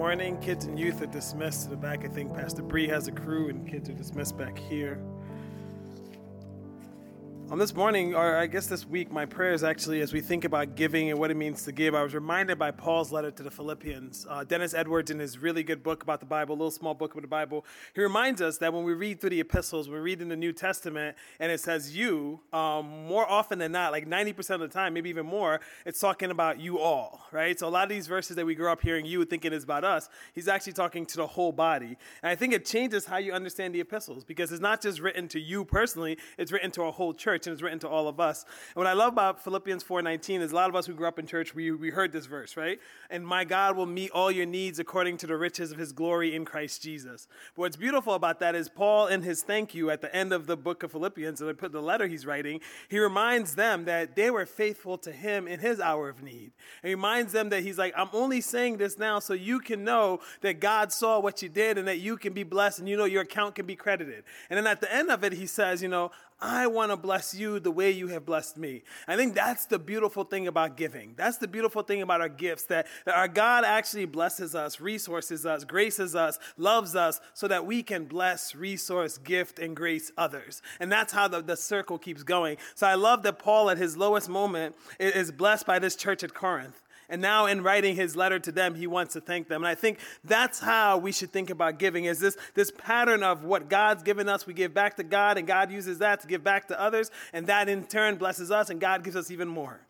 morning. Kids and youth are dismissed to the back. I think Pastor Bree has a crew, and kids are dismissed back here. On this morning, or I guess this week, my prayers actually, as we think about giving and what it means to give, I was reminded by Paul's letter to the Philippians. Uh, Dennis Edwards, in his really good book about the Bible, a little small book about the Bible, he reminds us that when we read through the epistles, we read in the New Testament, and it says you, um, more often than not, like 90% of the time, maybe even more, it's talking about you all, right? So a lot of these verses that we grew up hearing you thinking is about us, he's actually talking to the whole body. And I think it changes how you understand the epistles because it's not just written to you personally, it's written to a whole church church and it's written to all of us. And what I love about Philippians 4:19 is a lot of us who grew up in church, we, we heard this verse, right? And my God will meet all your needs according to the riches of his glory in Christ Jesus. But what's beautiful about that is Paul in his thank you at the end of the book of Philippians, and I put the letter he's writing, he reminds them that they were faithful to him in his hour of need. And he reminds them that he's like, I'm only saying this now so you can know that God saw what you did and that you can be blessed and you know your account can be credited. And then at the end of it, he says, you know, I want to bless you the way you have blessed me. I think that's the beautiful thing about giving. That's the beautiful thing about our gifts that, that our God actually blesses us, resources us, graces us, loves us so that we can bless, resource, gift, and grace others. And that's how the, the circle keeps going. So I love that Paul, at his lowest moment, is blessed by this church at Corinth. And now in writing his letter to them, he wants to thank them. And I think that's how we should think about giving is this, this pattern of what God's given us, we give back to God, and God uses that to give back to others, and that in turn blesses us, and God gives us even more.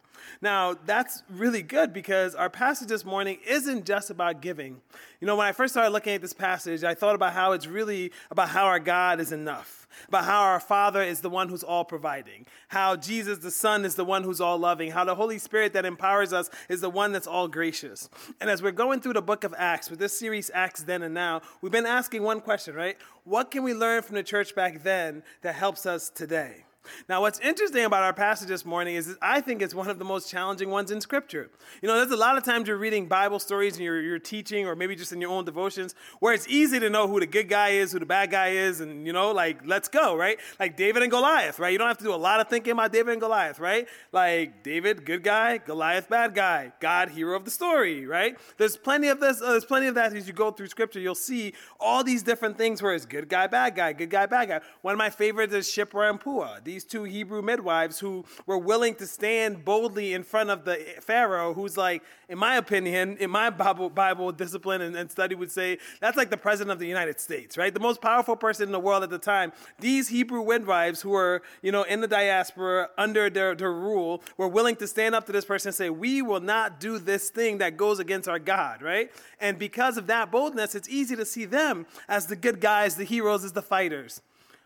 Now, that's really good because our passage this morning isn't just about giving. You know, when I first started looking at this passage, I thought about how it's really about how our God is enough about how our Father is the one who's all providing, how Jesus the Son is the one who's all loving, how the Holy Spirit that empowers us is the one that's all gracious. And as we're going through the book of Acts, with this series, Acts Then and Now, we've been asking one question, right? What can we learn from the church back then that helps us today? Now, what's interesting about our passage this morning is I think it's one of the most challenging ones in Scripture. You know, there's a lot of times you're reading Bible stories and you're, you're teaching, or maybe just in your own devotions, where it's easy to know who the good guy is, who the bad guy is, and, you know, like, let's go, right? Like David and Goliath, right? You don't have to do a lot of thinking about David and Goliath, right? Like, David, good guy, Goliath, bad guy, God, hero of the story, right? There's plenty of this, uh, there's plenty of that as you go through Scripture. You'll see all these different things where it's good guy, bad guy, good guy, bad guy. One of my favorites is Shiphrah and Puah these two Hebrew midwives who were willing to stand boldly in front of the Pharaoh, who's like, in my opinion, in my Bible, Bible discipline and, and study would say, that's like the president of the United States, right? The most powerful person in the world at the time. These Hebrew midwives who were, you know, in the diaspora under their, their rule were willing to stand up to this person and say, we will not do this thing that goes against our God, right? And because of that boldness, it's easy to see them as the good guys, the heroes, as the fighters.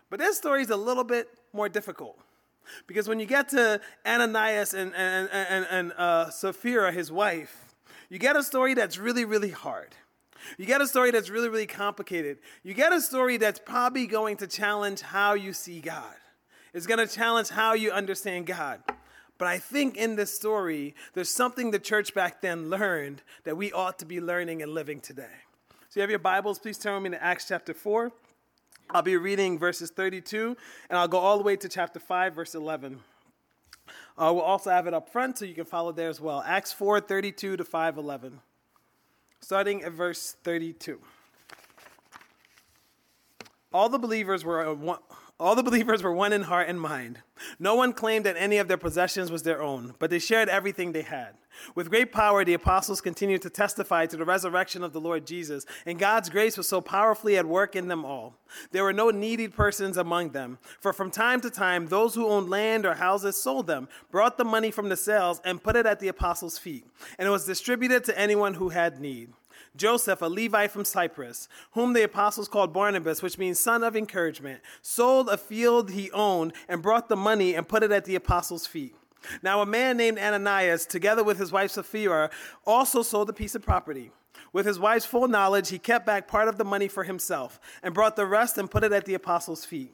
But this story is a little bit more difficult. Because when you get to Ananias and, and, and, and uh, Sapphira, his wife, you get a story that's really, really hard. You get a story that's really, really complicated. You get a story that's probably going to challenge how you see God. It's going to challenge how you understand God. But I think in this story, there's something the church back then learned that we ought to be learning and living today. So you have your Bibles, please turn with me to Acts chapter 4. I'll be reading verses 32, and I'll go all the way to chapter 5, verse 11. Uh, we'll also have it up front so you can follow there as well. Acts 4, 32 to 5, 11. Starting at verse 32. All the believers were one, all the believers were one in heart and mind. No one claimed that any of their possessions was their own, but they shared everything they had. With great power, the apostles continued to testify to the resurrection of the Lord Jesus, and God's grace was so powerfully at work in them all. There were no needy persons among them, for from time to time, those who owned land or houses sold them, brought the money from the sales, and put it at the apostles' feet, and it was distributed to anyone who had need. Joseph, a Levite from Cyprus, whom the apostles called Barnabas, which means son of encouragement, sold a field he owned and brought the money and put it at the apostles' feet. Now, a man named Ananias, together with his wife Sapphira, also sold a piece of property. With his wife's full knowledge, he kept back part of the money for himself and brought the rest and put it at the apostles' feet.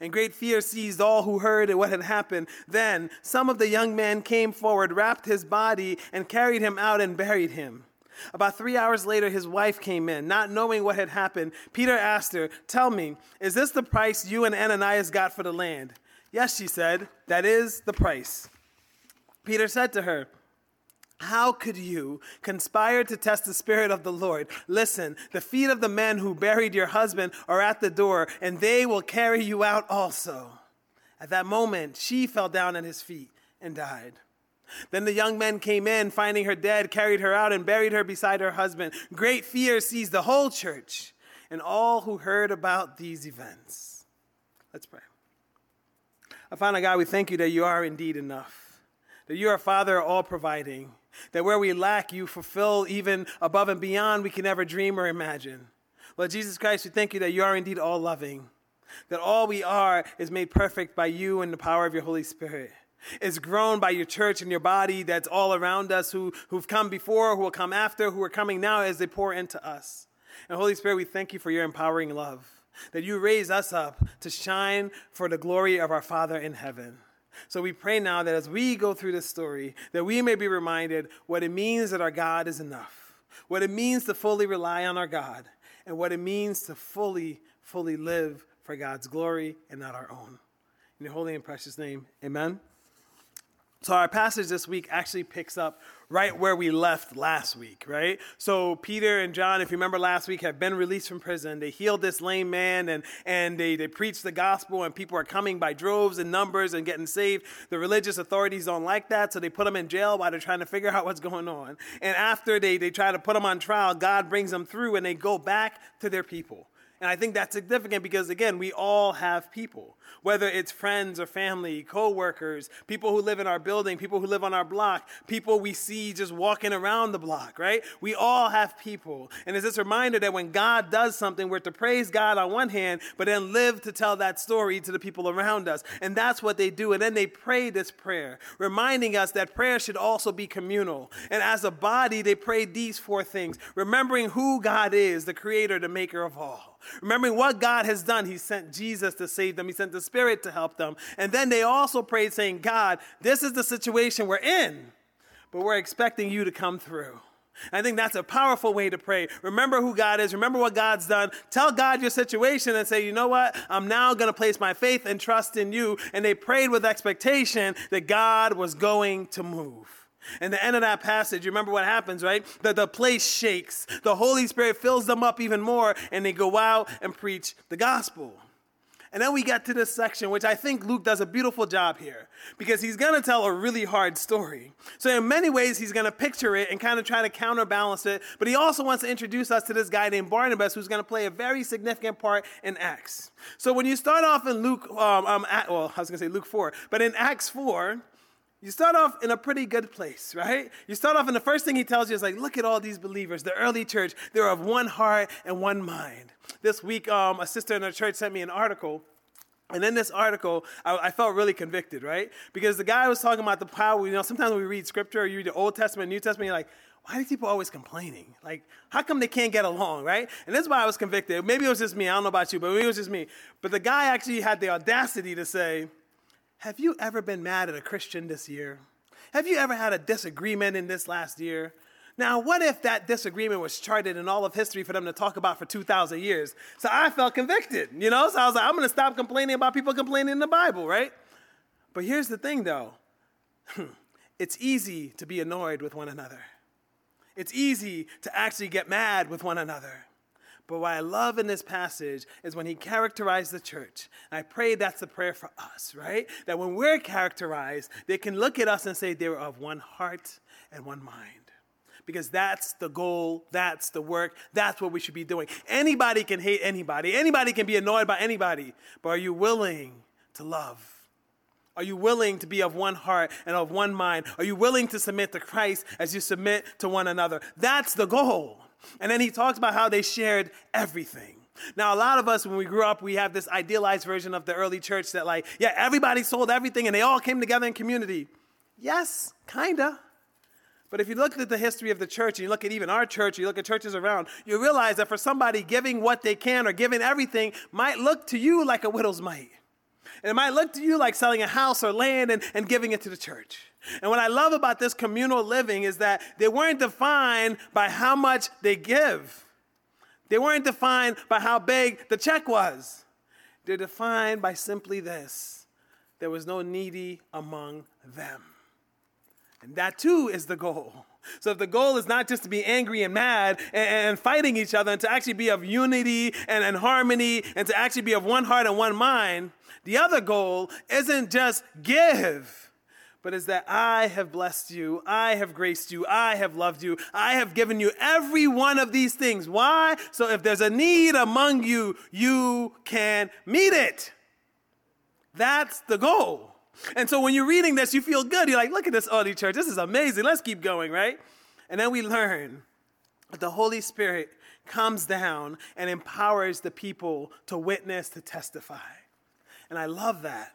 And great fear seized all who heard what had happened. Then some of the young men came forward, wrapped his body, and carried him out and buried him. About three hours later, his wife came in. Not knowing what had happened, Peter asked her, Tell me, is this the price you and Ananias got for the land? Yes, she said, that is the price. Peter said to her, how could you conspire to test the Spirit of the Lord? Listen, the feet of the men who buried your husband are at the door, and they will carry you out also. At that moment, she fell down at his feet and died. Then the young men came in, finding her dead, carried her out, and buried her beside her husband. Great fear seized the whole church and all who heard about these events. Let's pray. Our Father God, we thank you that you are indeed enough, that you are Father all providing, that where we lack, you fulfill even above and beyond we can ever dream or imagine. Lord Jesus Christ, we thank you that you are indeed all loving, that all we are is made perfect by you and the power of your Holy Spirit. Is grown by your church and your body that's all around us, who, who've come before, who will come after, who are coming now as they pour into us. And Holy Spirit, we thank you for your empowering love, that you raise us up to shine for the glory of our Father in heaven. So we pray now that as we go through this story, that we may be reminded what it means that our God is enough, what it means to fully rely on our God, and what it means to fully, fully live for God's glory and not our own. In your holy and precious name, amen. So, our passage this week actually picks up right where we left last week, right? So, Peter and John, if you remember last week, have been released from prison. They healed this lame man and, and they, they preached the gospel, and people are coming by droves and numbers and getting saved. The religious authorities don't like that, so they put them in jail while they're trying to figure out what's going on. And after they, they try to put them on trial, God brings them through and they go back to their people. And I think that's significant because, again, we all have people, whether it's friends or family, coworkers, people who live in our building, people who live on our block, people we see just walking around the block, right? We all have people. And it's this reminder that when God does something, we're to praise God on one hand, but then live to tell that story to the people around us. And that's what they do. And then they pray this prayer, reminding us that prayer should also be communal. And as a body, they pray these four things, remembering who God is, the creator, the maker of all Remembering what God has done, He sent Jesus to save them, He sent the Spirit to help them. And then they also prayed, saying, God, this is the situation we're in, but we're expecting you to come through. I think that's a powerful way to pray. Remember who God is. Remember what God's done. Tell God your situation and say, you know what? I'm now going to place my faith and trust in you. And they prayed with expectation that God was going to move. And the end of that passage, you remember what happens, right? That the place shakes. The Holy Spirit fills them up even more, and they go out and preach the gospel. And then we get to this section, which I think Luke does a beautiful job here, because he's going to tell a really hard story. So, in many ways, he's going to picture it and kind of try to counterbalance it, but he also wants to introduce us to this guy named Barnabas, who's going to play a very significant part in Acts. So, when you start off in Luke, um, um, at, well, I was going to say Luke 4, but in Acts 4, you start off in a pretty good place, right? You start off, and the first thing he tells you is like, look at all these believers, the early church. They're of one heart and one mind. This week, um, a sister in our church sent me an article. And in this article, I, I, felt really convicted, right? Because the guy was talking about the power. You know, sometimes when we read scripture, you read the Old Testament, New Testament, you're like, why are people always complaining? Like, how come they can't get along, right? And that's why I was convicted. Maybe it was just me. I don't know about you, but maybe it was just me. But the guy actually had the audacity to say, have you ever been mad at a Christian this year? Have you ever had a disagreement in this last year? Now, what if that disagreement was charted in all of history for them to talk about for 2,000 years? So I felt convicted, you know? So I was like, I'm to stop complaining about people complaining in the Bible, right? But here's the thing, though it's easy to be annoyed with one another, it's easy to actually get mad with one another. But what I love in this passage is when he characterized the church. I pray that's the prayer for us, right? That when we're characterized, they can look at us and say they're of one heart and one mind. Because that's the goal, that's the work, that's what we should be doing. Anybody can hate anybody, anybody can be annoyed by anybody, but are you willing to love? Are you willing to be of one heart and of one mind? Are you willing to submit to Christ as you submit to one another? That's the goal. And then he talks about how they shared everything. Now, a lot of us, when we grew up, we have this idealized version of the early church that, like, yeah, everybody sold everything and they all came together in community. Yes, kinda. But if you look at the history of the church, and you look at even our church, you look at churches around, you realize that for somebody giving what they can or giving everything might look to you like a widow's mite. And it might look to you like selling a house or land and, and giving it to the church. And what I love about this communal living is that they weren't defined by how much they give. They weren't defined by how big the check was. They're defined by simply this there was no needy among them. And that too is the goal. So if the goal is not just to be angry and mad and, and fighting each other and to actually be of unity and, and harmony and to actually be of one heart and one mind, the other goal isn't just give, but is that I have blessed you, I have graced you, I have loved you, I have given you every one of these things. Why? So if there's a need among you, you can meet it. That's the goal. And so when you're reading this, you feel good. You're like, look at this early church. This is amazing. Let's keep going, right? And then we learn that the Holy Spirit comes down and empowers the people to witness, to testify. And I love that.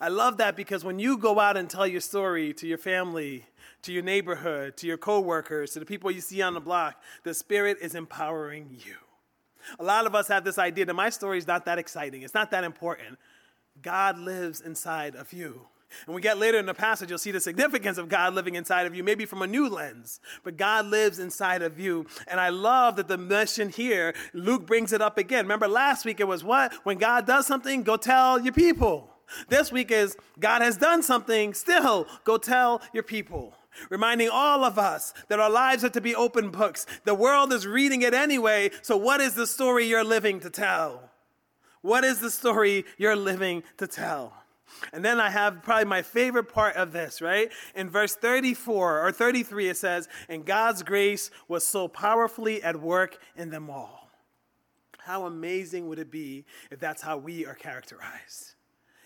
I love that because when you go out and tell your story to your family, to your neighborhood, to your coworkers, to the people you see on the block, the Spirit is empowering you. A lot of us have this idea that my story is not that exciting, it's not that important. God lives inside of you. And we get later in the passage, you'll see the significance of God living inside of you, maybe from a new lens. But God lives inside of you. And I love that the mission here, Luke brings it up again. Remember last week it was what? When God does something, go tell your people. This week is God has done something, still go tell your people. Reminding all of us that our lives are to be open books. The world is reading it anyway, so what is the story you're living to tell? What is the story you're living to tell? And then I have probably my favorite part of this, right? In verse 34 or 33, it says, And God's grace was so powerfully at work in them all. How amazing would it be if that's how we are characterized?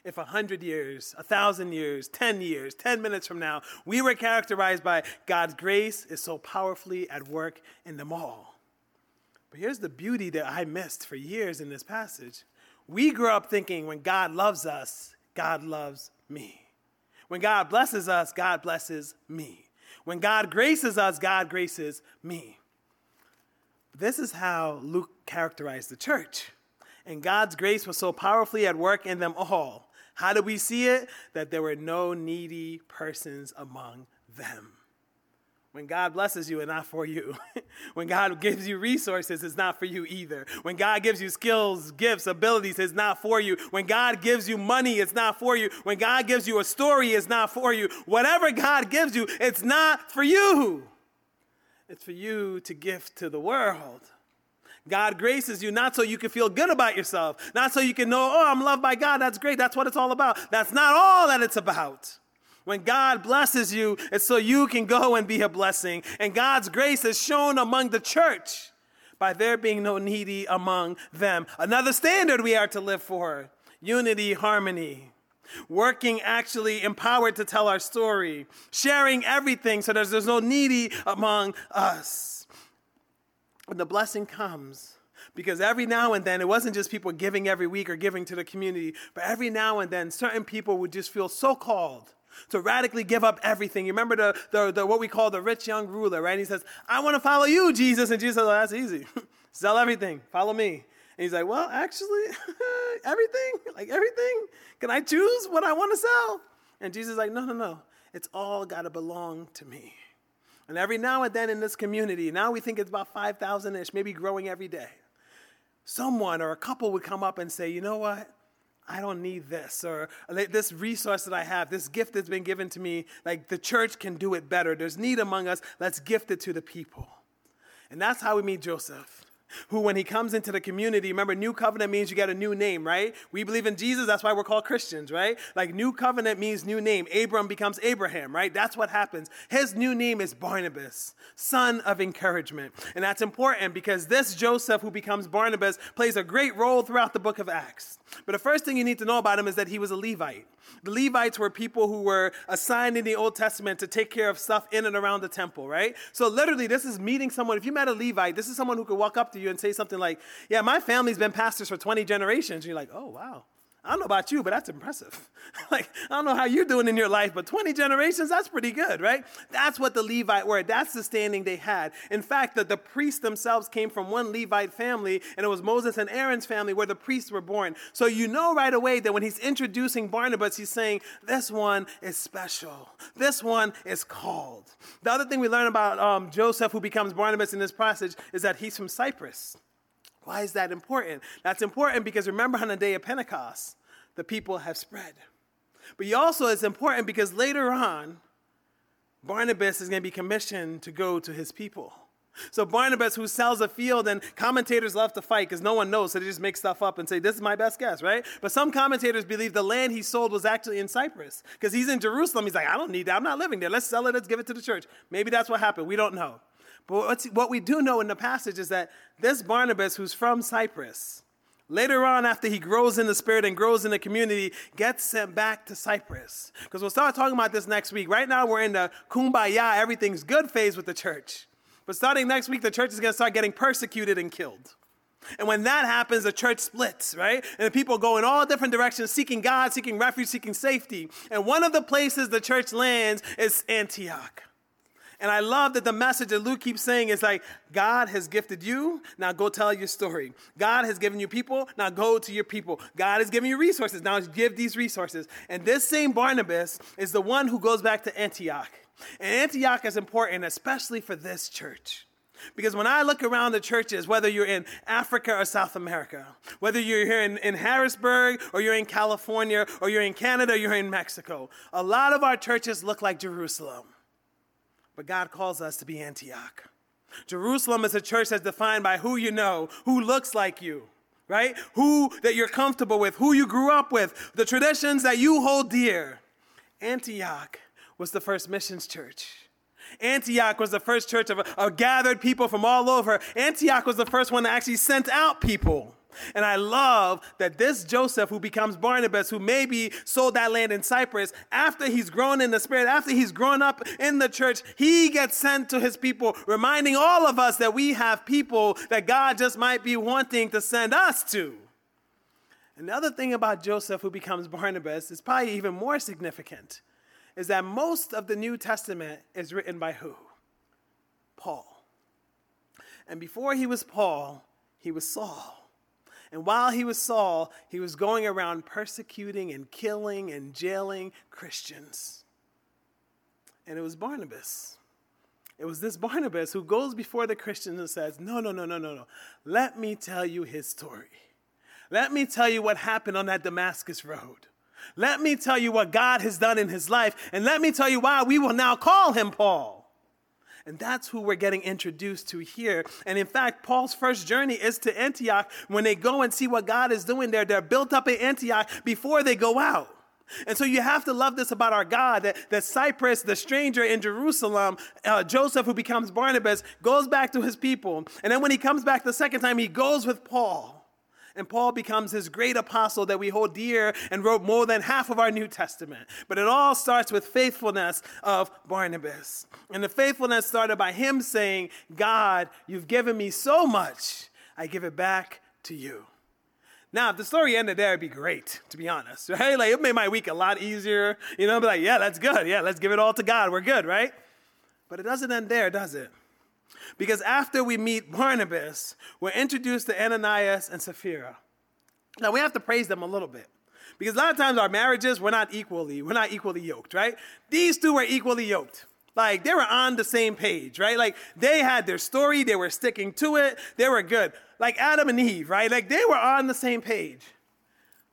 If a hundred years, a thousand years, 10 years, 10 minutes from now, we were characterized by God's grace is so powerfully at work in them all. But here's the beauty that I missed for years in this passage. We grew up thinking when God loves us, God loves me. When God blesses us, God blesses me. When God graces us, God graces me. This is how Luke characterized the church. And God's grace was so powerfully at work in them all. How do we see it? That there were no needy persons among them. When God blesses you, it's not for you. when God gives you resources, it's not for you either. When God gives you skills, gifts, abilities, it's not for you. When God gives you money, it's not for you. When God gives you a story, it's not for you. Whatever God gives you, it's not for you. It's for you to give to the world. God graces you not so you can feel good about yourself, not so you can know, oh, I'm loved by God. That's great. That's what it's all about. That's not all that it's about. When God blesses you, it's so you can go and be a blessing. And God's grace is shown among the church by there being no needy among them. Another standard we are to live for unity, harmony. Working actually empowered to tell our story, sharing everything so there's, there's no needy among us. When the blessing comes, because every now and then it wasn't just people giving every week or giving to the community, but every now and then certain people would just feel so called to radically give up everything. You remember the, the, the, what we call the rich young ruler, right? He says, I want to follow you, Jesus. And Jesus says, oh, that's easy. Sell everything. Follow me. And he's like, well, actually, everything? Like everything? Can I choose what I want to sell? And Jesus is like, no, no, no. It's all got to belong to me. And every now and then in this community, now we think it's about 5,000 ish, maybe growing every day. Someone or a couple would come up and say, you know what? I don't need this, or this resource that I have, this gift that's been given to me, like the church can do it better. There's need among us, let's gift it to the people. And that's how we meet Joseph who, when he comes into the community, remember, new covenant means you get a new name, right? We believe in Jesus, that's why we're called Christians, right? Like, new covenant means new name. Abram becomes Abraham, right? That's what happens. His new name is Barnabas, son of encouragement. And that's important because this Joseph, who becomes Barnabas, plays a great role throughout the book of Acts. But the first thing you need to know about him is that he was a Levite. The Levites were people who were assigned in the Old Testament to take care of stuff in and around the temple, right? So literally, this is meeting someone. If you met a Levite, this is someone who could walk up to you and say something like, Yeah, my family's been pastors for 20 generations. And you're like, Oh, wow. I don't know about you, but that's impressive. like, I don't know how you're doing in your life, but 20 generations, that's pretty good, right? That's what the Levite were. That's the standing they had. In fact, the, the priests themselves came from one Levite family, and it was Moses and Aaron's family where the priests were born. So you know right away that when he's introducing Barnabas, he's saying, This one is special. This one is called. The other thing we learn about um, Joseph, who becomes Barnabas in this passage, is that he's from Cyprus. Why is that important? That's important because remember on the day of Pentecost, the people have spread. But also it's important because later on, Barnabas is going to be commissioned to go to his people. So Barnabas, who sells a field, and commentators love to fight because no one knows, so they just make stuff up and say, This is my best guess, right? But some commentators believe the land he sold was actually in Cyprus because he's in Jerusalem. He's like, I don't need that. I'm not living there. Let's sell it. Let's give it to the church. Maybe that's what happened. We don't know. But what we do know in the passage is that this Barnabas, who's from Cyprus, later on, after he grows in the spirit and grows in the community, gets sent back to Cyprus. Because we'll start talking about this next week. Right now, we're in the kumbaya, everything's good phase with the church. But starting next week, the church is going to start getting persecuted and killed. And when that happens, the church splits, right? And the people go in all different directions, seeking God, seeking refuge, seeking safety. And one of the places the church lands is Antioch. And I love that the message that Luke keeps saying is like, God has gifted you, now go tell your story. God has given you people, now go to your people. God has given you resources, now give these resources. And this same Barnabas is the one who goes back to Antioch. And Antioch is important, especially for this church. Because when I look around the churches, whether you're in Africa or South America, whether you're here in, in, Harrisburg or you're in California or you're in Canada or you're in Mexico, a lot of our churches look like Jerusalem but God calls us to be Antioch. Jerusalem is a church that's defined by who you know, who looks like you, right? Who that you're comfortable with, who you grew up with, the traditions that you hold dear. Antioch was the first missions church. Antioch was the first church of, of gathered people from all over. Antioch was the first one that actually sent out people. And I love that this Joseph, who becomes Barnabas, who maybe sold that land in Cyprus, after he's grown in the Spirit, after he's grown up in the church, he gets sent to his people, reminding all of us that we have people that God just might be wanting to send us to. Another thing about Joseph, who becomes Barnabas, is probably even more significant, is that most of the New Testament is written by who? Paul. And before he was Paul, he was Saul. And while he was Saul, he was going around persecuting and killing and jailing Christians. And it was Barnabas. It was this Barnabas who goes before the Christians and says, No, no, no, no, no, no. Let me tell you his story. Let me tell you what happened on that Damascus road. Let me tell you what God has done in his life. And let me tell you why we will now call him Paul. And that's who we're getting introduced to here. And in fact, Paul's first journey is to Antioch. When they go and see what God is doing there, they're built up in Antioch before they go out. And so you have to love this about our God that, that Cyprus, the stranger in Jerusalem, uh, Joseph, who becomes Barnabas, goes back to his people. And then when he comes back the second time, he goes with Paul. And Paul becomes his great apostle that we hold dear and wrote more than half of our New Testament. But it all starts with faithfulness of Barnabas. And the faithfulness started by him saying, God, you've given me so much, I give it back to you. Now, if the story ended there, it'd be great, to be honest, right? Like, it made my week a lot easier. You know, be like, yeah, that's good. Yeah, let's give it all to God. We're good, right? But it doesn't end there, does it? Because after we meet Barnabas, we're introduced to Ananias and Sapphira. Now we have to praise them a little bit. Because a lot of times our marriages, we're not equally, we're not equally yoked, right? These two were equally yoked. Like they were on the same page, right? Like they had their story, they were sticking to it, they were good. Like Adam and Eve, right? Like they were on the same page.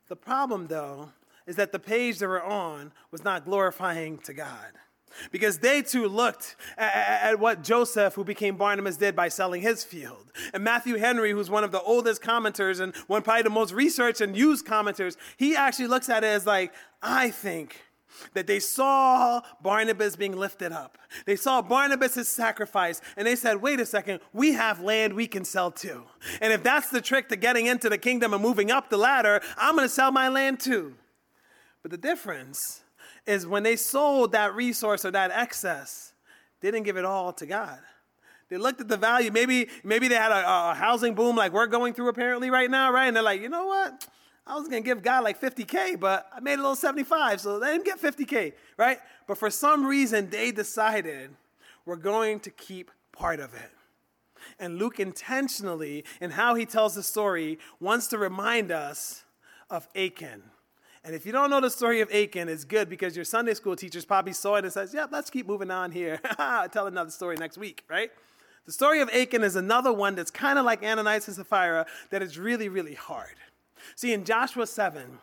The problem though is that the page they were on was not glorifying to God because they too looked at, at, what Joseph, who became Barnabas, did by selling his field. And Matthew Henry, who's one of the oldest commenters and one probably the most researched and used commenters, he actually looks at it as like, I think that they saw Barnabas being lifted up. They saw Barnabas' sacrifice, and they said, wait a second, we have land we can sell too. And if that's the trick to getting into the kingdom and moving up the ladder, I'm going to sell my land too. But the difference is when they sold that resource or that excess, they didn't give it all to God. They looked at the value. Maybe, maybe they had a, a housing boom like we're going through apparently right now, right? And they're like, you know what? I was to give God like 50K, but I made a little 75, so they didn't get 50K, right? But for some reason, they decided we're going to keep part of it. And Luke intentionally, in how he tells the story, wants to remind us of Achan. And if you don't know the story of Achan, it's good because your Sunday school teachers probably saw it and says, "Yep, let's keep moving on here. Tell another story next week, right?" The story of Achan is another one that's kind of like Ananias and Sapphira that is really, really hard. See, in Joshua 7,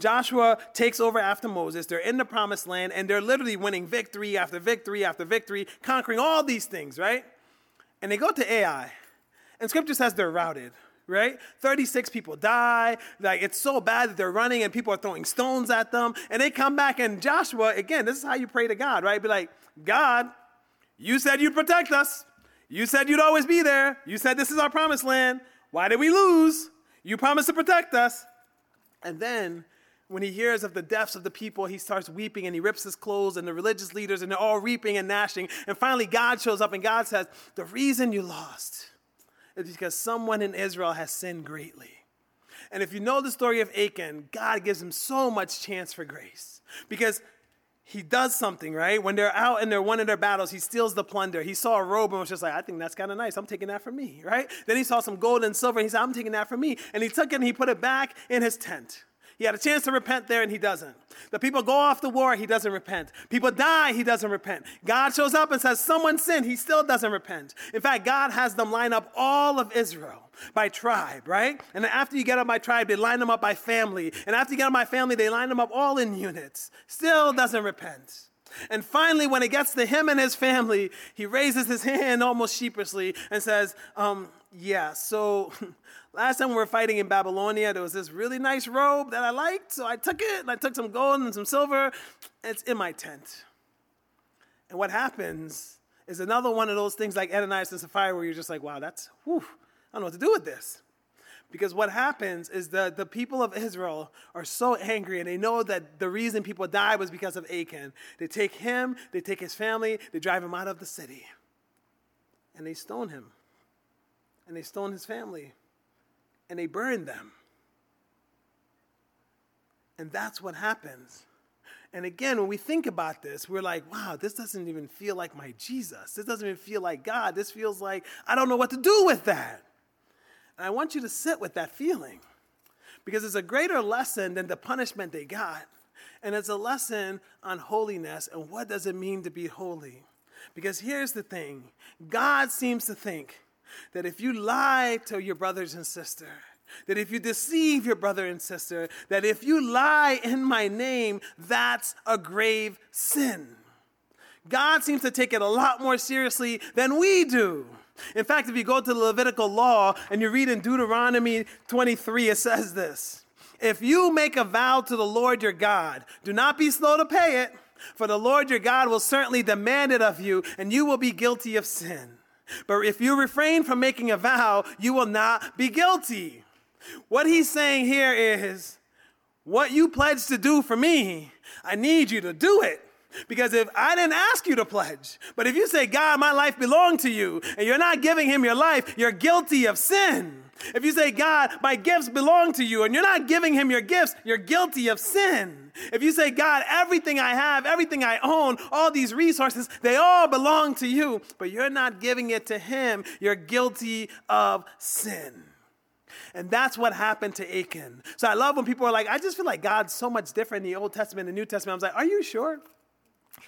Joshua takes over after Moses. They're in the promised land and they're literally winning victory after victory after victory, conquering all these things, right? And they go to Ai, and scripture says they're routed, right? 36 people die. Like it's so bad that they're running and people are throwing stones at them. And they come back, and Joshua, again, this is how you pray to God, right? Be like, God, you said you'd protect us. You said you'd always be there. You said this is our promised land. Why did we lose? You promised to protect us. And then when he hears of the deaths of the people, he starts weeping and he rips his clothes and the religious leaders and they're all reaping and gnashing. And finally, God shows up and God says, The reason you lost is because someone in Israel has sinned greatly. And if you know the story of Achan, God gives him so much chance for grace because he does something, right? When they're out and they're winning their battles, he steals the plunder. He saw a robe and was just like, I think that's kind of nice. I'm taking that for me, right? Then he saw some gold and silver and he said, I'm taking that for me. And he took it and he put it back in his tent. He had a chance to repent there and he doesn't. The people go off to war, he doesn't repent. People die, he doesn't repent. God shows up and says, Someone sinned, he still doesn't repent. In fact, God has them line up all of Israel by tribe, right? And after you get up by tribe, they line them up by family. And after you get up by family, they line them up all in units. Still doesn't repent. And finally, when it gets to him and his family, he raises his hand almost sheepishly and says, um, Yeah, so Last time we were fighting in Babylonia, there was this really nice robe that I liked, so I took it and I took some gold and some silver. And it's in my tent. And what happens is another one of those things like Ananias and Sapphira where you're just like, wow, that's, whew, I don't know what to do with this. Because what happens is that the people of Israel are so angry and they know that the reason people died was because of Achan. They take him, they take his family, they drive him out of the city. And they stone him. And they stone his family and they burned them. And that's what happens. And again, when we think about this, we're like, wow, this doesn't even feel like my Jesus. This doesn't even feel like God. This feels like I don't know what to do with that. And I want you to sit with that feeling because it's a greater lesson than the punishment they got. And it's a lesson on holiness and what does it mean to be holy. Because here's the thing God seems to think that if you lie to your brothers and sister, that if you deceive your brother and sister, that if you lie in my name, that's a grave sin. God seems to take it a lot more seriously than we do. In fact, if you go to the Levitical law and you read in Deuteronomy 23, it says this If you make a vow to the Lord your God, do not be slow to pay it, for the Lord your God will certainly demand it of you, and you will be guilty of sin. But if you refrain from making a vow, you will not be guilty. What he's saying here is what you pledged to do for me, I need you to do it. Because if I didn't ask you to pledge, but if you say, God, my life belonged to you, and you're not giving him your life, you're guilty of sin. If you say, God, my gifts belong to you, and you're not giving him your gifts, you're guilty of sin. If you say, God, everything I have, everything I own, all these resources, they all belong to you, but you're not giving it to him, you're guilty of sin. And that's what happened to Achan. So I love when people are like, I just feel like God's so much different in the Old Testament and the New Testament. I was like, are you sure?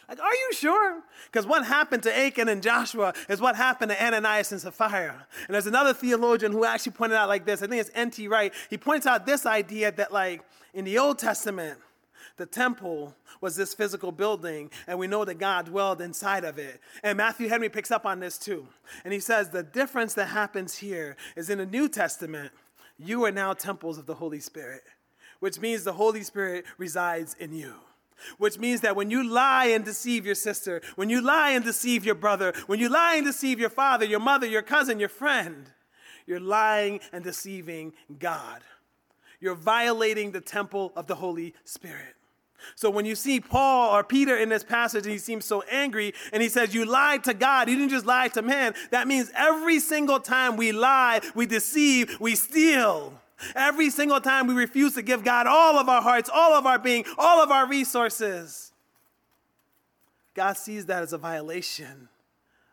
Like, are you sure? Because what happened to Achan and Joshua is what happened to Ananias and Sapphira. And there's another theologian who actually pointed out like this. I think it's N.T. Wright. He points out this idea that, like, in the Old Testament, the temple was this physical building, and we know that God dwelled inside of it. And Matthew Henry picks up on this too. And he says the difference that happens here is in the New Testament, you are now temples of the Holy Spirit, which means the Holy Spirit resides in you. Which means that when you lie and deceive your sister, when you lie and deceive your brother, when you lie and deceive your father, your mother, your cousin, your friend, you're lying and deceiving God. You're violating the temple of the Holy Spirit. So when you see Paul or Peter in this passage, and he seems so angry and he says, You lied to God. You didn't just lie to man. That means every single time we lie, we deceive, we steal, Every single time we refuse to give God all of our hearts, all of our being, all of our resources, God sees that as a violation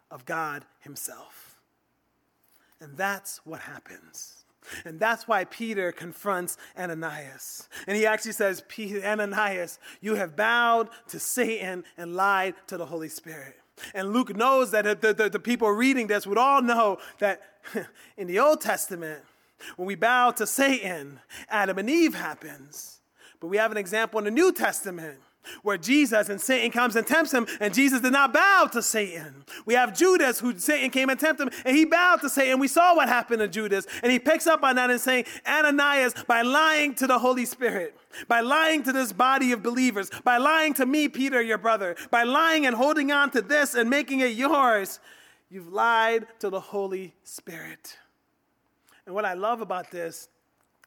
of God Himself. And that's what happens. And that's why Peter confronts Ananias. And he actually says, Ananias, you have bowed to Satan and lied to the Holy Spirit. And Luke knows that the, the, the people reading this would all know that in the Old Testament, when we bow to Satan, Adam and Eve happens. But we have an example in the New Testament where Jesus and Satan comes and tempts him, and Jesus did not bow to Satan. We have Judas, who Satan came and tempted him, and he bowed to Satan. We saw what happened to Judas, and he picks up on that and saying, Ananias, by lying to the Holy Spirit, by lying to this body of believers, by lying to me, Peter, your brother, by lying and holding on to this and making it yours, you've lied to the Holy Spirit. And what I love about this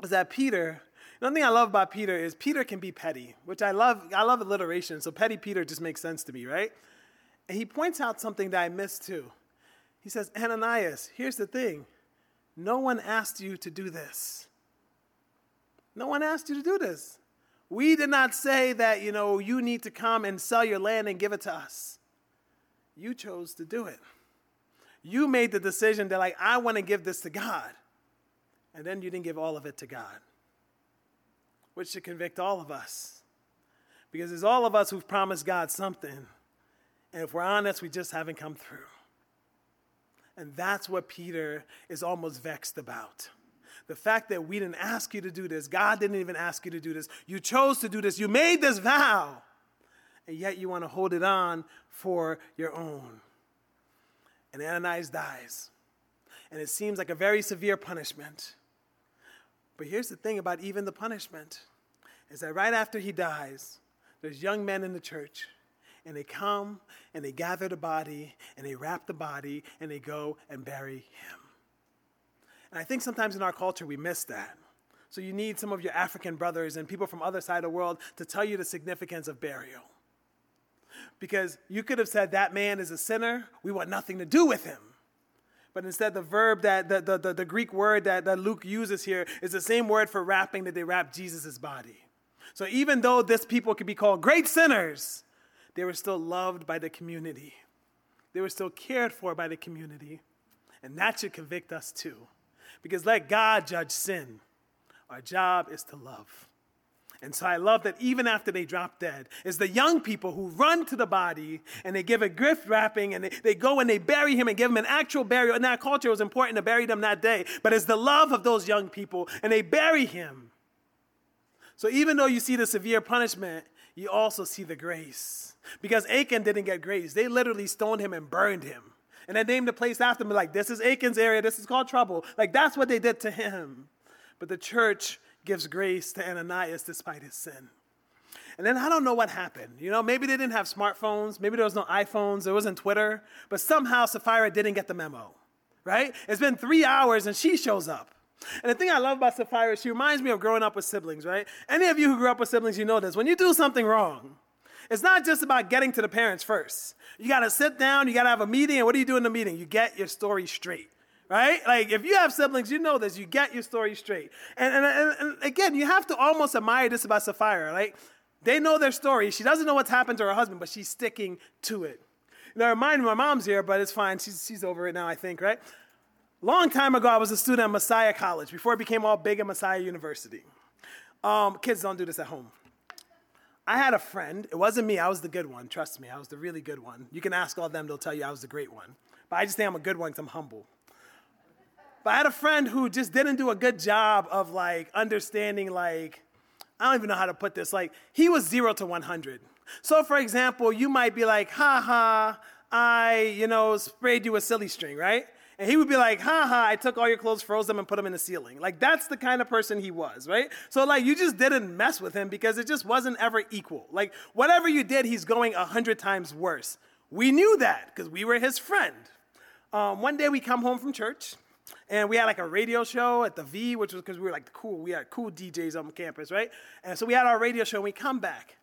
is that Peter Another thing I love about Peter is Peter can be petty, which I love. I love alliteration, so petty Peter just makes sense to me, right? And he points out something that I missed too. He says, Ananias, here's the thing no one asked you to do this. No one asked you to do this. We did not say that, you know, you need to come and sell your land and give it to us. You chose to do it. You made the decision that, like, I want to give this to God. And then you didn't give all of it to God which should convict all of us. Because it's all of us who've promised God something. And if we're honest, we just haven't come through. And that's what Peter is almost vexed about. The fact that we didn't ask you to do this, God didn't even ask you to do this. You chose to do this, you made this vow, and yet you want to hold it on for your own. And Ananias dies. And it seems like a very severe punishment. But here's the thing about even the punishment is that right after he dies, there's young men in the church, and they come and they gather the body and they wrap the body and they go and bury him. And I think sometimes in our culture we miss that. So you need some of your African brothers and people from other side of the world to tell you the significance of burial. Because you could have said that man is a sinner, we want nothing to do with him. But instead, the verb that the, the, the, the Greek word that, that Luke uses here is the same word for wrapping that they wrap Jesus' body. So even though this people could be called great sinners, they were still loved by the community. They were still cared for by the community. And that should convict us too. Because let God judge sin. Our job is to love. And so I love that even after they drop dead, is the young people who run to the body and they give a gift wrapping and they, they go and they bury him and give him an actual burial. In that culture, it was important to bury them that day, but it's the love of those young people and they bury him. So even though you see the severe punishment, you also see the grace. Because Achan didn't get grace. They literally stoned him and burned him. And they named the place after him, like, this is Achan's area, this is called trouble. Like, that's what they did to him. But the church gives grace to Ananias despite his sin. And then I don't know what happened. You know, maybe they didn't have smartphones, maybe there was no iPhones, there wasn't Twitter, but somehow Sapphira didn't get the memo, right? It's been three hours and she shows up. And the thing I love about Sapphira, she reminds me of growing up with siblings, right? Any of you who grew up with siblings, you know this. When you do something wrong, it's not just about getting to the parents first. You got to sit down, you got to have a meeting, and what do you do in the meeting? You get your story straight right? Like if you have siblings, you know this. You get your story straight. And, and, and, and again, you have to almost admire this about Sapphira, right? They know their story. She doesn't know what's happened to her husband, but she's sticking to it. Now, remind me, my mom's here, but it's fine. She's, she's over it now, I think, right? Long time ago, I was a student at Messiah College before it became all big at Messiah University. Um, kids don't do this at home. I had a friend. It wasn't me. I was the good one. Trust me. I was the really good one. You can ask all them. They'll tell you I was the great one. But I just think I'm a good one because I'm humble. But I had a friend who just didn't do a good job of like understanding like I don't even know how to put this. Like he was 0 to 100. So for example, you might be like, "Ha ha, I, you know, sprayed you a silly string, right?" And he would be like, ha ha, I took all your clothes, froze them, and put them in the ceiling. Like, that's the kind of person he was, right? So, like, you just didn't mess with him because it just wasn't ever equal. Like, whatever you did, he's going a hundred times worse. We knew that because we were his friend. Um, one day we come home from church, and we had like a radio show at the V, which was because we were like cool. We had cool DJs on campus, right? And so we had our radio show and we come back.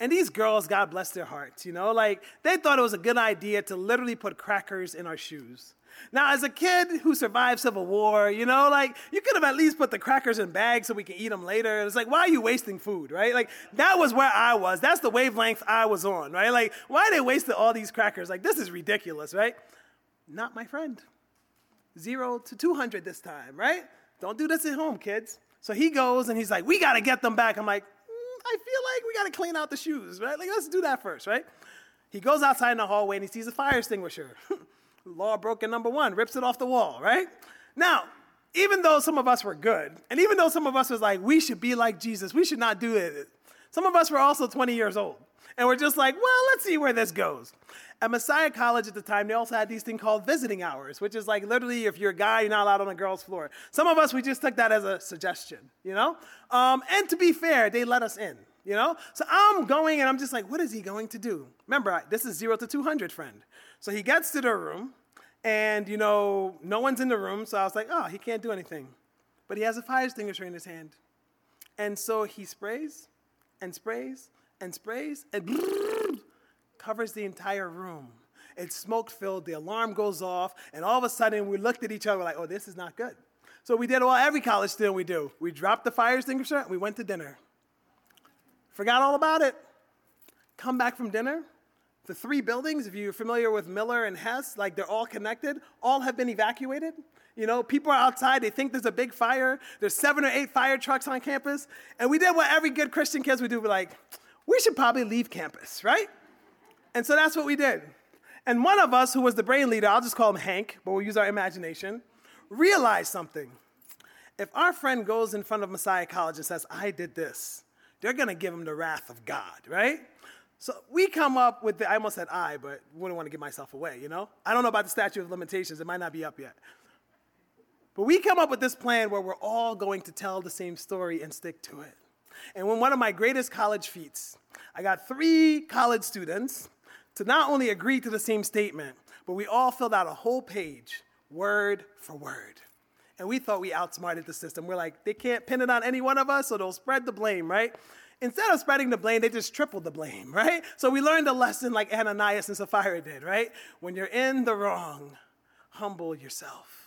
And these girls, God bless their hearts, you know, like they thought it was a good idea to literally put crackers in our shoes. Now, as a kid who survived Civil War, you know, like you could have at least put the crackers in bags so we can eat them later. It's like, why are you wasting food, right? Like that was where I was. That's the wavelength I was on, right? Like, why they wasting all these crackers? Like, this is ridiculous, right? Not my friend. Zero to 200 this time, right? Don't do this at home, kids. So he goes and he's like, we got to get them back. I'm like, mm, I feel like we got to clean out the shoes, right? Like, let's do that first, right? He goes outside in the hallway and he sees a fire extinguisher. Law broken number one, rips it off the wall, right? Now, even though some of us were good, and even though some of us was like, we should be like Jesus, we should not do it, some of us were also 20 years old. And we're just like, well, let's see where this goes. At Messiah College at the time, they also had these things called visiting hours, which is like literally if you're a guy, you're not allowed on a girl's floor. Some of us, we just took that as a suggestion, you know? Um, and to be fair, they let us in, you know? So I'm going and I'm just like, what is he going to do? Remember, this is zero to 200, friend. So he gets to the room, and you know, no one's in the room, so I was like, oh, he can't do anything. But he has a fire extinguisher in his hand. And so he sprays and sprays and sprays and covers the entire room. It's smoke filled, the alarm goes off, and all of a sudden we looked at each other like, oh, this is not good. So we did what every college student we do. We dropped the fire extinguisher and we went to dinner. Forgot all about it. Come back from dinner, the three buildings, if you're familiar with Miller and Hess, like they're all connected, all have been evacuated. You know, people are outside, they think there's a big fire. There's seven or eight fire trucks on campus. And we did what every good Christian kids would do. We're like, we should probably leave campus, right? And so that's what we did. And one of us, who was the brain leader, I'll just call him Hank, but we'll use our imagination, realized something. If our friend goes in front of Messiah College and says, I did this, they're gonna give him the wrath of God, right? So we come up with the, I almost said I, but wouldn't want to give myself away, you know? I don't know about the statute of limitations, it might not be up yet. But we come up with this plan where we're all going to tell the same story and stick to it. And when one of my greatest college feats, I got three college students to not only agree to the same statement, but we all filled out a whole page, word for word. And we thought we outsmarted the system. We're like, they can't pin it on any one of us, so they'll spread the blame, right? instead of spreading the blame, they just tripled the blame, right? So we learned a lesson like Ananias and Sapphira did, right? When you're in the wrong, humble yourself.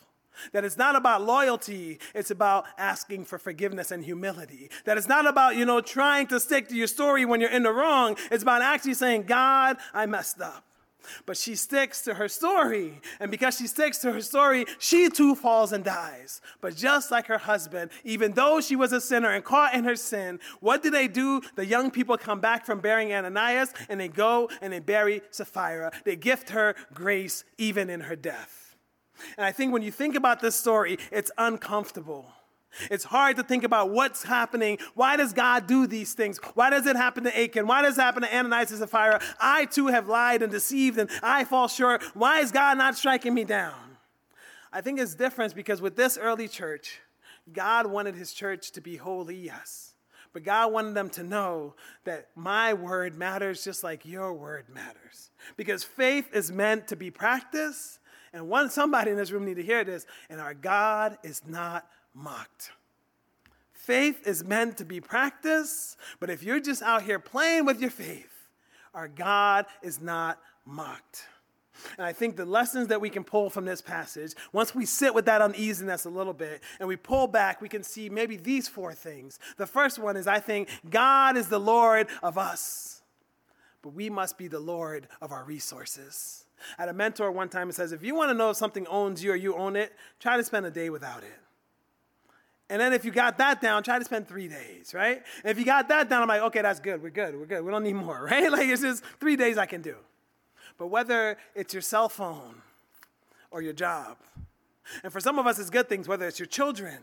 That it's not about loyalty, it's about asking for forgiveness and humility. That it's not about, you know, trying to stick to your story when you're in the wrong. It's about actually saying, God, I messed up. But she sticks to her story. And because she sticks to her story, she too falls and dies. But just like her husband, even though she was a sinner and caught in her sin, what do they do? The young people come back from burying Ananias and they go and they bury Sapphira. They gift her grace even in her death. And I think when you think about this story, it's uncomfortable. It's hard to think about what's happening. Why does God do these things? Why does it happen to Achan? Why does it happen to Ananias and Sapphira? I too have lied and deceived and I fall short. Why is God not striking me down? I think it's different because with this early church, God wanted his church to be holy, yes. But God wanted them to know that my word matters just like your word matters. Because faith is meant to be practiced. And one somebody in this room need to hear this. And our God is not mocked. Faith is meant to be practiced, but if you're just out here playing with your faith, our God is not mocked. And I think the lessons that we can pull from this passage, once we sit with that uneasiness a little bit and we pull back, we can see maybe these four things. The first one is I think God is the Lord of us, but we must be the Lord of our resources. I had a mentor one time who says, if you want to know if something owns you or you own it, try to spend a day without it. And then if you got that down, try to spend three days, right? And if you got that down, I'm like, okay, that's good. We're good. We're good. We don't need more, right? Like it's just three days I can do. But whether it's your cell phone or your job, and for some of us, it's good things, whether it's your children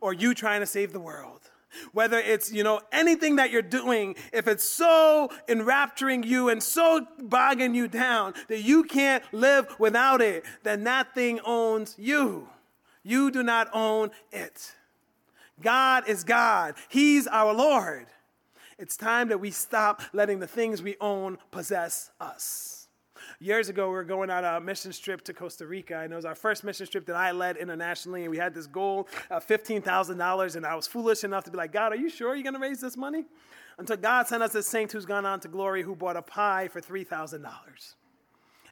or you trying to save the world, whether it's, you know, anything that you're doing, if it's so enrapturing you and so bogging you down that you can't live without it, then that thing owns you. You do not own it. God is God, He's our Lord. It's time that we stop letting the things we own possess us. Years ago, we were going on a mission trip to Costa Rica, and it was our first mission trip that I led internationally. And we had this goal of $15,000, and I was foolish enough to be like, God, are you sure you're going to raise this money? Until God sent us a saint who's gone on to glory who bought a pie for $3,000.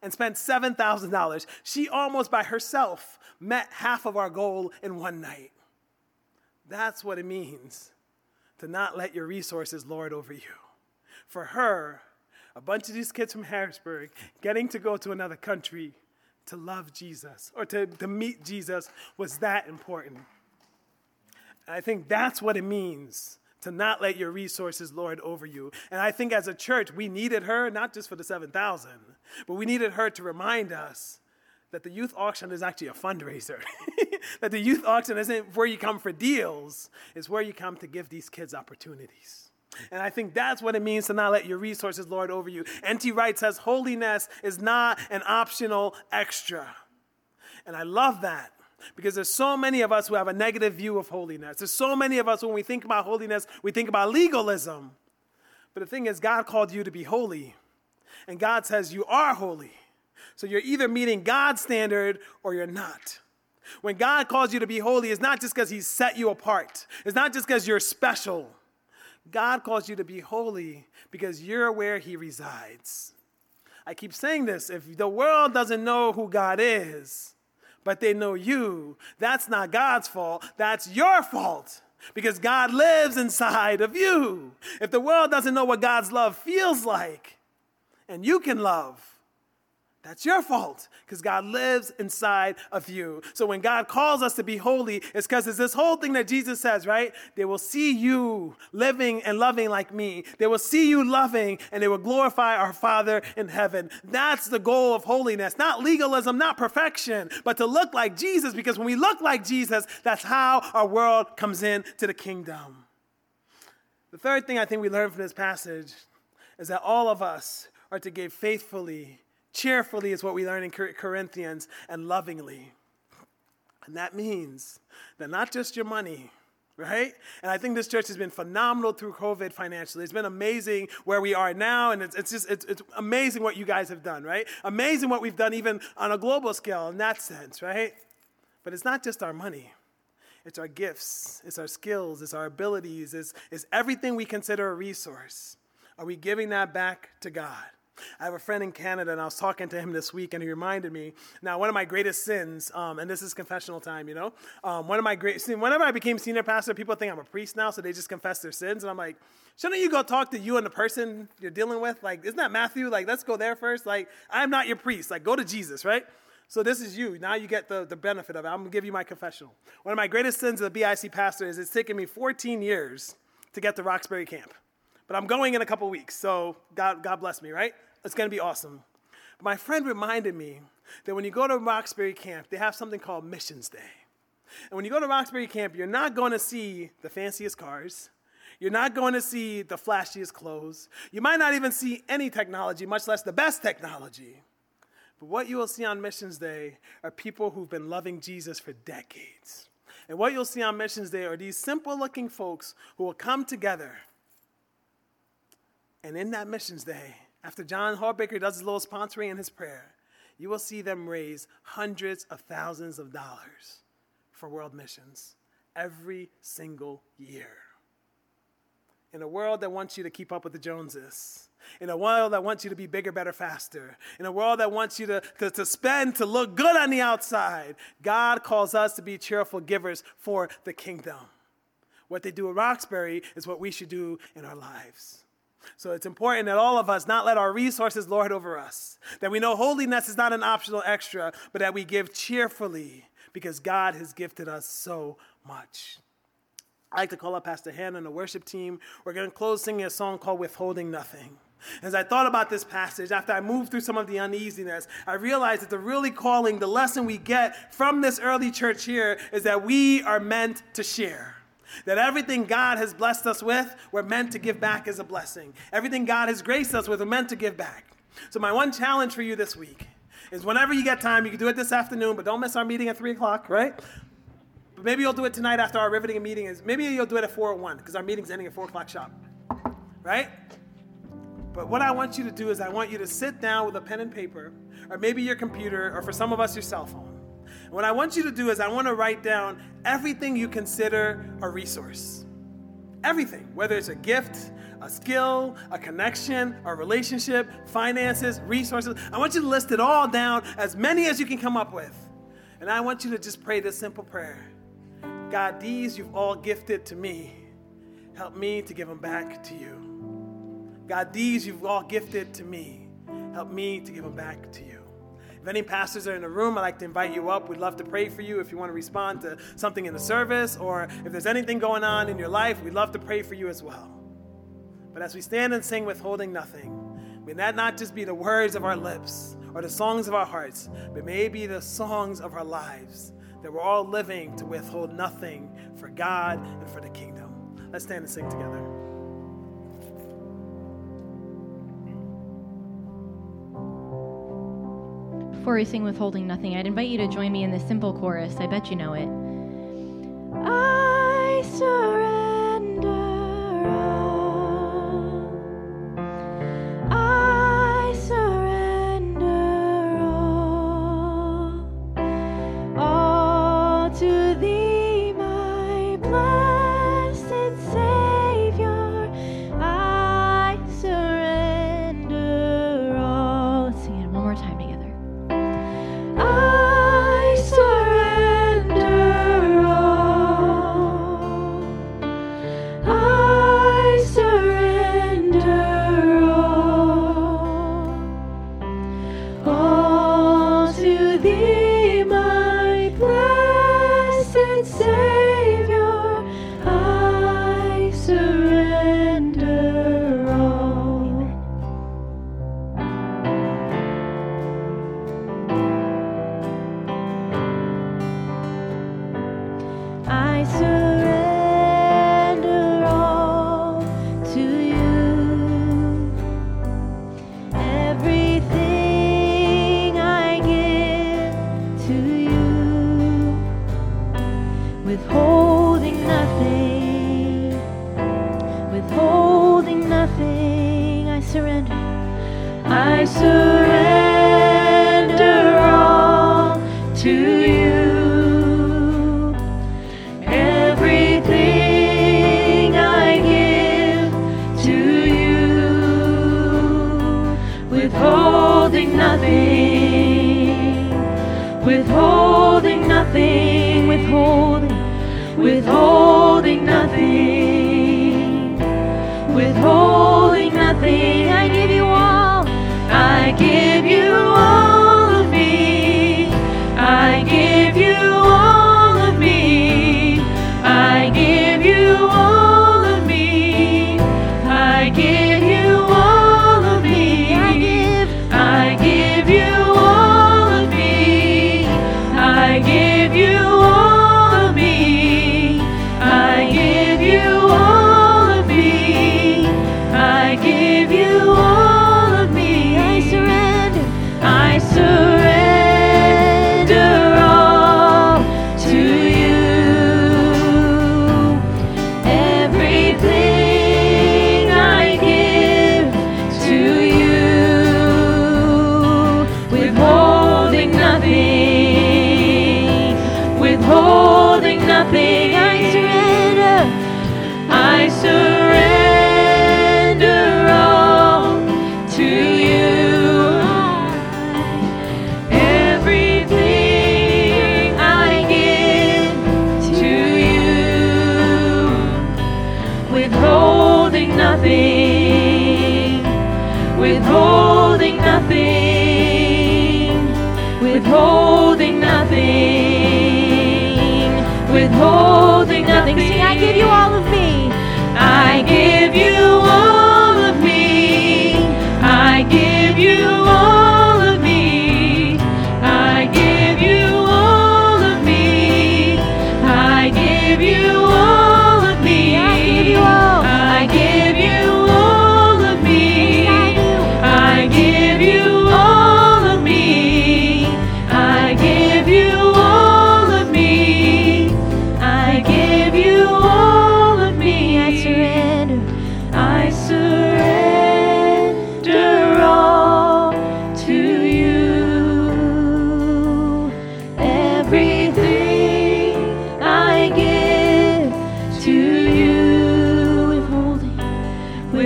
and spent $7,000. She almost by herself met half of our goal in one night. That's what it means to not let your resources lord over you. For her, a bunch of these kids from Harrisburg getting to go to another country to love Jesus or to, to meet Jesus was that important. And I think that's what it means to not let your resources lord over you. And I think as a church, we needed her, not just for the 7,000, but we needed her to remind us that the youth auction is actually a fundraiser. that the youth auction isn't where you come for deals, it's where you come to give these kids opportunities. And I think that's what it means to not let your resources lord over you. N.T. Wright says holiness is not an optional extra. And I love that because there's so many of us who have a negative view of holiness. There's so many of us when we think about holiness, we think about legalism. But the thing is, God called you to be holy. And God says you are holy. So you're either meeting God's standard or you're not. When God calls you to be holy, it's not just because He's set you apart, it's not just because you're special. God calls you to be holy because you're where He resides. I keep saying this if the world doesn't know who God is, but they know you, that's not God's fault, that's your fault. Because God lives inside of you. If the world doesn't know what God's love feels like, and you can love, that's your fault because God lives inside of you. So when God calls us to be holy, it's because it's this whole thing that Jesus says, right? They will see you living and loving like me. They will see you loving and they will glorify our Father in heaven. That's the goal of holiness. Not legalism, not perfection, but to look like Jesus because when we look like Jesus, that's how our world comes into the kingdom. The third thing I think we learn from this passage is that all of us are to give faithfully Cheerfully is what we learn in Corinthians, and lovingly. And that means that not just your money, right? And I think this church has been phenomenal through COVID financially. It's been amazing where we are now, and it's, it's just it's, it's amazing what you guys have done, right? Amazing what we've done even on a global scale in that sense, right? But it's not just our money. It's our gifts, it's our skills, it's our abilities, it's, it's everything we consider a resource. Are we giving that back to God? I have a friend in Canada, and I was talking to him this week, and he reminded me. Now, one of my greatest sins, um, and this is confessional time, you know. Um, one of my great, whenever I became senior pastor, people think I'm a priest now, so they just confess their sins, and I'm like, shouldn't you go talk to you and the person you're dealing with? Like, isn't that Matthew? Like, let's go there first. Like, I'm not your priest. Like, go to Jesus, right? So this is you. Now you get the, the benefit of it. I'm gonna give you my confessional. One of my greatest sins as a BIC pastor is it's taken me 14 years to get to Roxbury Camp. But I'm going in a couple weeks, so God, God bless me, right? It's going to be awesome. My friend reminded me that when you go to Roxbury Camp, they have something called Missions Day. And when you go to Roxbury Camp, you're not going to see the fanciest cars. You're not going to see the flashiest clothes. You might not even see any technology, much less the best technology. But what you will see on Missions Day are people who've been loving Jesus for decades. And what you'll see on Missions Day are these simple looking folks who will come together. And in that Missions Day, after John Harbaker does his little sponsoring and his prayer, you will see them raise hundreds of thousands of dollars for world missions every single year. In a world that wants you to keep up with the Joneses, in a world that wants you to be bigger, better, faster, in a world that wants you to, to, to spend to look good on the outside, God calls us to be cheerful givers for the kingdom. What they do at Roxbury is what we should do in our lives. So it's important that all of us not let our resources lord over us. That we know holiness is not an optional extra, but that we give cheerfully because God has gifted us so much. I'd like to call up Pastor Hannah and the worship team. We're going to close singing a song called Withholding Nothing. As I thought about this passage, after I moved through some of the uneasiness, I realized that the really calling, the lesson we get from this early church here is that we are meant to share. That everything God has blessed us with, we're meant to give back as a blessing. Everything God has graced us with, we're meant to give back. So, my one challenge for you this week is whenever you get time, you can do it this afternoon, but don't miss our meeting at 3 o'clock, right? But maybe you'll do it tonight after our riveting meeting is. Maybe you'll do it at 401 because our meeting's ending at 4 o'clock sharp, right? But what I want you to do is I want you to sit down with a pen and paper, or maybe your computer, or for some of us, your cell phone what I want you to do is I want to write down everything you consider a resource. Everything, whether it's a gift, a skill, a connection, a relationship, finances, resources. I want you to list it all down, as many as you can come up with. And I want you to just pray this simple prayer God, these you've all gifted to me. Help me to give them back to you. God, these you've all gifted to me. Help me to give them back to you. If any pastors are in the room, I'd like to invite you up. We'd love to pray for you if you want to respond to something in the service or if there's anything going on in your life, we'd love to pray for you as well. But as we stand and sing withholding nothing, may that not just be the words of our lips or the songs of our hearts, but may be the songs of our lives that we're all living to withhold nothing for God and for the kingdom. Let's stand and sing together. Before we sing Withholding Nothing, I'd invite you to join me in this simple chorus. I bet you know it. I surrender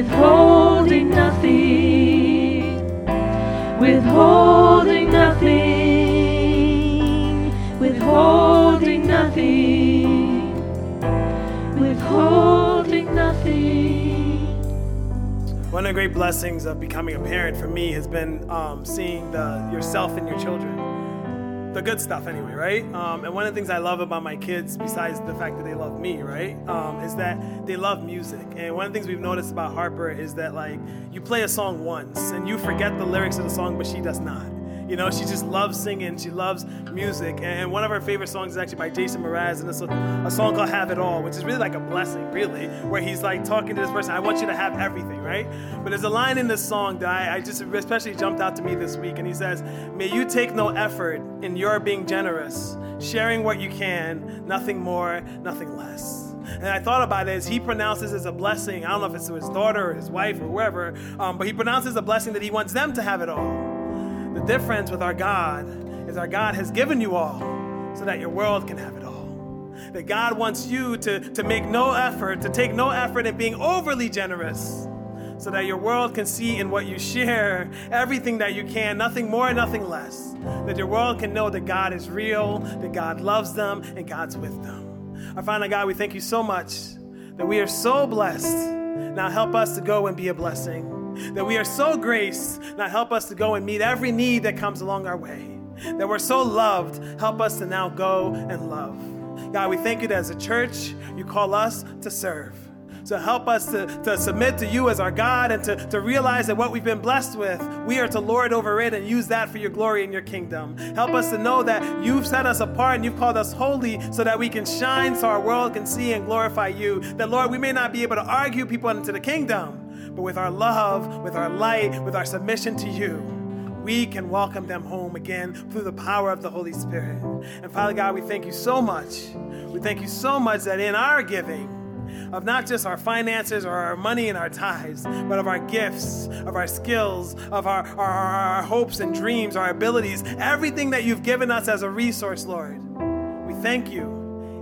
withholding nothing, withholding nothing, withholding nothing, withholding nothing. One of the great blessings of becoming a parent for me has been um, seeing the yourself and your children. The good stuff, anyway, right? Um, and one of the things I love about my kids, besides the fact that they love me, right, um, is that they love music. And one of the things we've noticed about Harper is that, like, you play a song once and you forget the lyrics of the song, but she does not. You know, she just loves singing. She loves music. And one of her favorite songs is actually by Jason Mraz, and it's a, a song called Have It All, which is really like a blessing, really, where he's like talking to this person, I want you to have everything, right? But there's a line in this song that I, I just especially jumped out to me this week, and he says, May you take no effort in your being generous, sharing what you can, nothing more, nothing less. And I thought about it as he pronounces as a blessing. I don't know if it's to his daughter or his wife or whoever, um, but he pronounces a blessing that he wants them to have it all. The difference with our God is our God has given you all so that your world can have it all. That God wants you to, to make no effort, to take no effort in being overly generous, so that your world can see in what you share everything that you can, nothing more, nothing less. That your world can know that God is real, that God loves them, and God's with them. Our Father God, we thank you so much that we are so blessed. Now help us to go and be a blessing that we are so graced. Now help us to go and meet every need that comes along our way. That we're so loved. Help us to now go and love. God, we thank you that as a church, you call us to serve. So help us to, to submit to you as our God and to, to realize that what we've been blessed with, we are to lord over it and use that for your glory and your kingdom. Help us to know that you've set us apart and you've called us holy so that we can shine so our world can see and glorify you. That, Lord, we may not be able to argue people into the kingdom, but with our love, with our light, with our submission to you, we can welcome them home again through the power of the Holy Spirit. And Father God, we thank you so much. We thank you so much that in our giving, of not just our finances or our money and our tithes, but of our gifts, of our skills, of our, our, our, hopes and dreams, our abilities, everything that you've given us as a resource, Lord. We thank you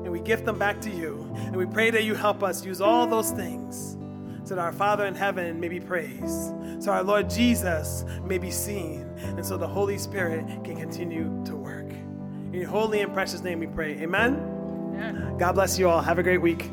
and we gift them back to you. And we pray that you help us use all those things so that our Father in heaven may be praised, so our Lord Jesus may be seen, and so the Holy Spirit can continue to work. In your holy and precious name we pray. Amen. God bless you all. Have a great week.